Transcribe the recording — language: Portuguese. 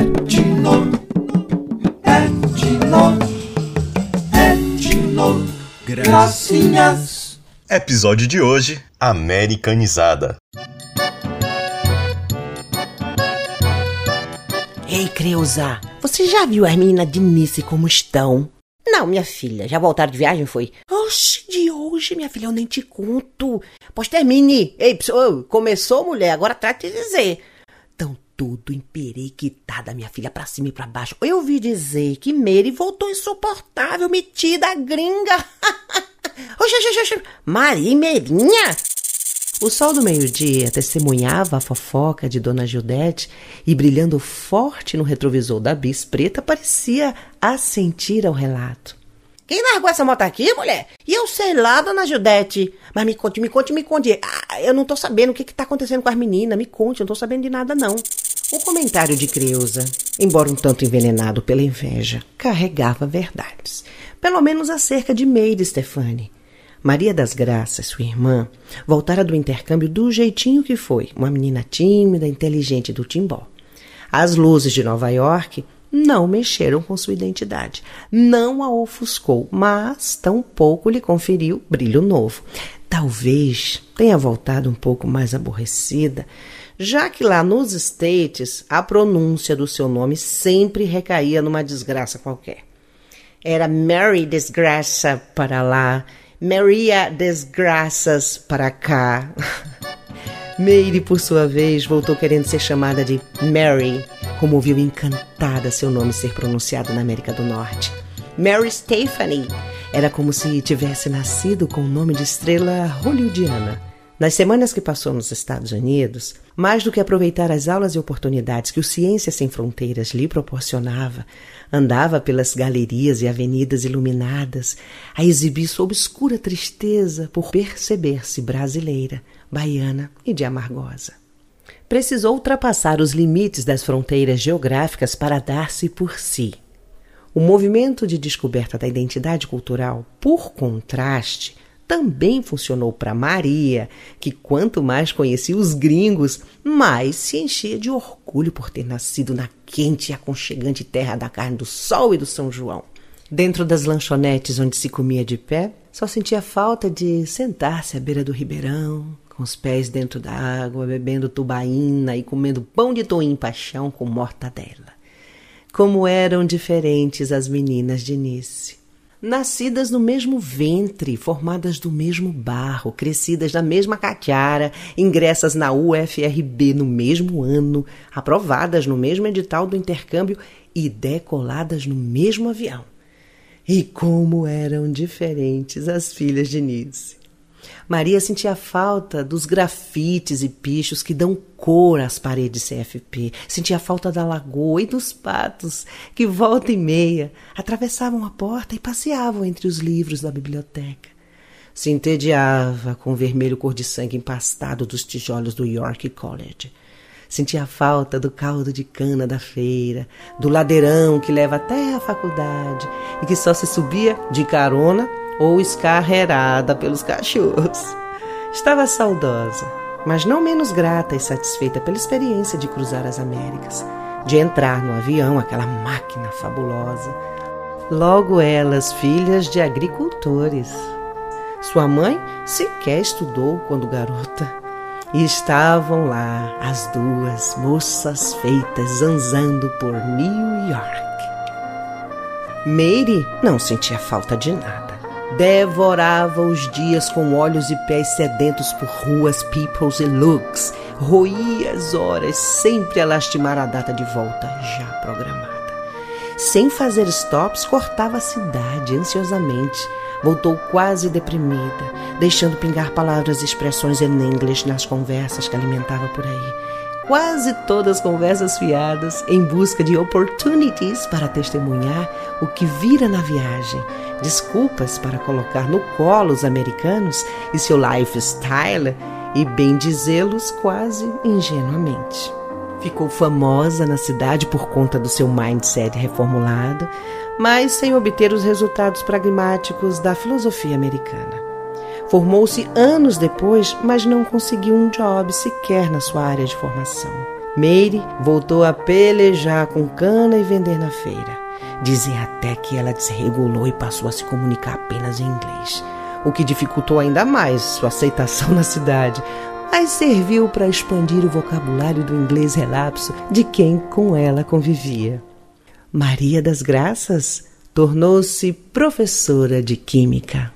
Etno, etno, etno, gracinhas. Episódio de hoje: Americanizada. Ei, Creuza, você já viu as meninas de Nice como estão? Não, minha filha, já voltaram de viagem, foi? Oxe, de hoje, minha filha, eu nem te conto. Pois termine. Ei, pessoal, começou, mulher, agora trate de dizer. Tudo emperequitada, minha filha, pra cima e pra baixo. Eu ouvi dizer que Mary voltou insuportável, metida gringa. oxe, oxe, oxe, Maria Merinha? O sol do meio-dia testemunhava a fofoca de Dona Gildete e, brilhando forte no retrovisor da bis preta, parecia assentir ao relato. Quem largou essa moto aqui, mulher? E eu sei lá, Dona Gildete. Mas me conte, me conte, me conte. Ah, eu não tô sabendo o que, que tá acontecendo com as meninas. Me conte, eu não tô sabendo de nada, não. O comentário de Creuza, embora um tanto envenenado pela inveja, carregava verdades. Pelo menos acerca de Meire Stefani. Maria das Graças, sua irmã, voltara do intercâmbio do jeitinho que foi, uma menina tímida, inteligente do timbó. As luzes de Nova York não mexeram com sua identidade, não a ofuscou, mas tampouco lhe conferiu brilho novo. Talvez tenha voltado um pouco mais aborrecida, já que lá nos States a pronúncia do seu nome sempre recaía numa desgraça qualquer. Era Mary Desgraça para lá Maria Desgraças para cá. Meire, por sua vez, voltou querendo ser chamada de Mary, como ouviu encantada seu nome ser pronunciado na América do Norte. Mary Stephanie era como se tivesse nascido com o nome de estrela hollywoodiana. Nas semanas que passou nos Estados Unidos, mais do que aproveitar as aulas e oportunidades que o Ciência Sem Fronteiras lhe proporcionava, andava pelas galerias e avenidas iluminadas a exibir sua obscura tristeza por perceber-se brasileira, baiana e de amargosa. Precisou ultrapassar os limites das fronteiras geográficas para dar-se por si. O movimento de descoberta da identidade cultural, por contraste, também funcionou para Maria, que quanto mais conhecia os gringos, mais se enchia de orgulho por ter nascido na quente e aconchegante terra da carne do sol e do São João. Dentro das lanchonetes onde se comia de pé, só sentia falta de sentar-se à beira do ribeirão, com os pés dentro da água, bebendo tubaína e comendo pão de toim paixão com mortadela. Como eram diferentes as meninas de Nice nascidas no mesmo ventre, formadas do mesmo barro, crescidas na mesma catiara, ingressas na UFRB no mesmo ano, aprovadas no mesmo edital do intercâmbio e decoladas no mesmo avião. E como eram diferentes as filhas de Nice. Maria sentia falta dos grafites e pichos que dão cor às paredes CFP. Sentia falta da lagoa e dos patos que, volta e meia, atravessavam a porta e passeavam entre os livros da biblioteca. Se entediava com o vermelho cor de sangue empastado dos tijolos do York College. Sentia falta do caldo de cana da feira, do ladeirão que leva até a faculdade e que só se subia de carona ou escarrerada pelos cachorros. Estava saudosa, mas não menos grata e satisfeita pela experiência de cruzar as Américas, de entrar no avião, aquela máquina fabulosa. Logo elas, filhas de agricultores. Sua mãe sequer estudou quando garota. E estavam lá as duas moças feitas zanzando por New York. Mary não sentia falta de nada devorava os dias com olhos e pés sedentos por ruas, peoples e looks, roía as horas, sempre a lastimar a data de volta já programada. Sem fazer stops, cortava a cidade ansiosamente. Voltou quase deprimida, deixando pingar palavras e expressões em inglês nas conversas que alimentava por aí quase todas conversas fiadas em busca de opportunities para testemunhar o que vira na viagem, desculpas para colocar no colo os americanos e seu lifestyle e bem dizê-los quase ingenuamente. Ficou famosa na cidade por conta do seu mindset reformulado, mas sem obter os resultados pragmáticos da filosofia americana. Formou-se anos depois, mas não conseguiu um job sequer na sua área de formação. Meire voltou a pelejar com cana e vender na feira. Dizem até que ela desregulou e passou a se comunicar apenas em inglês, o que dificultou ainda mais sua aceitação na cidade, mas serviu para expandir o vocabulário do inglês relapso de quem com ela convivia. Maria das Graças tornou-se professora de Química.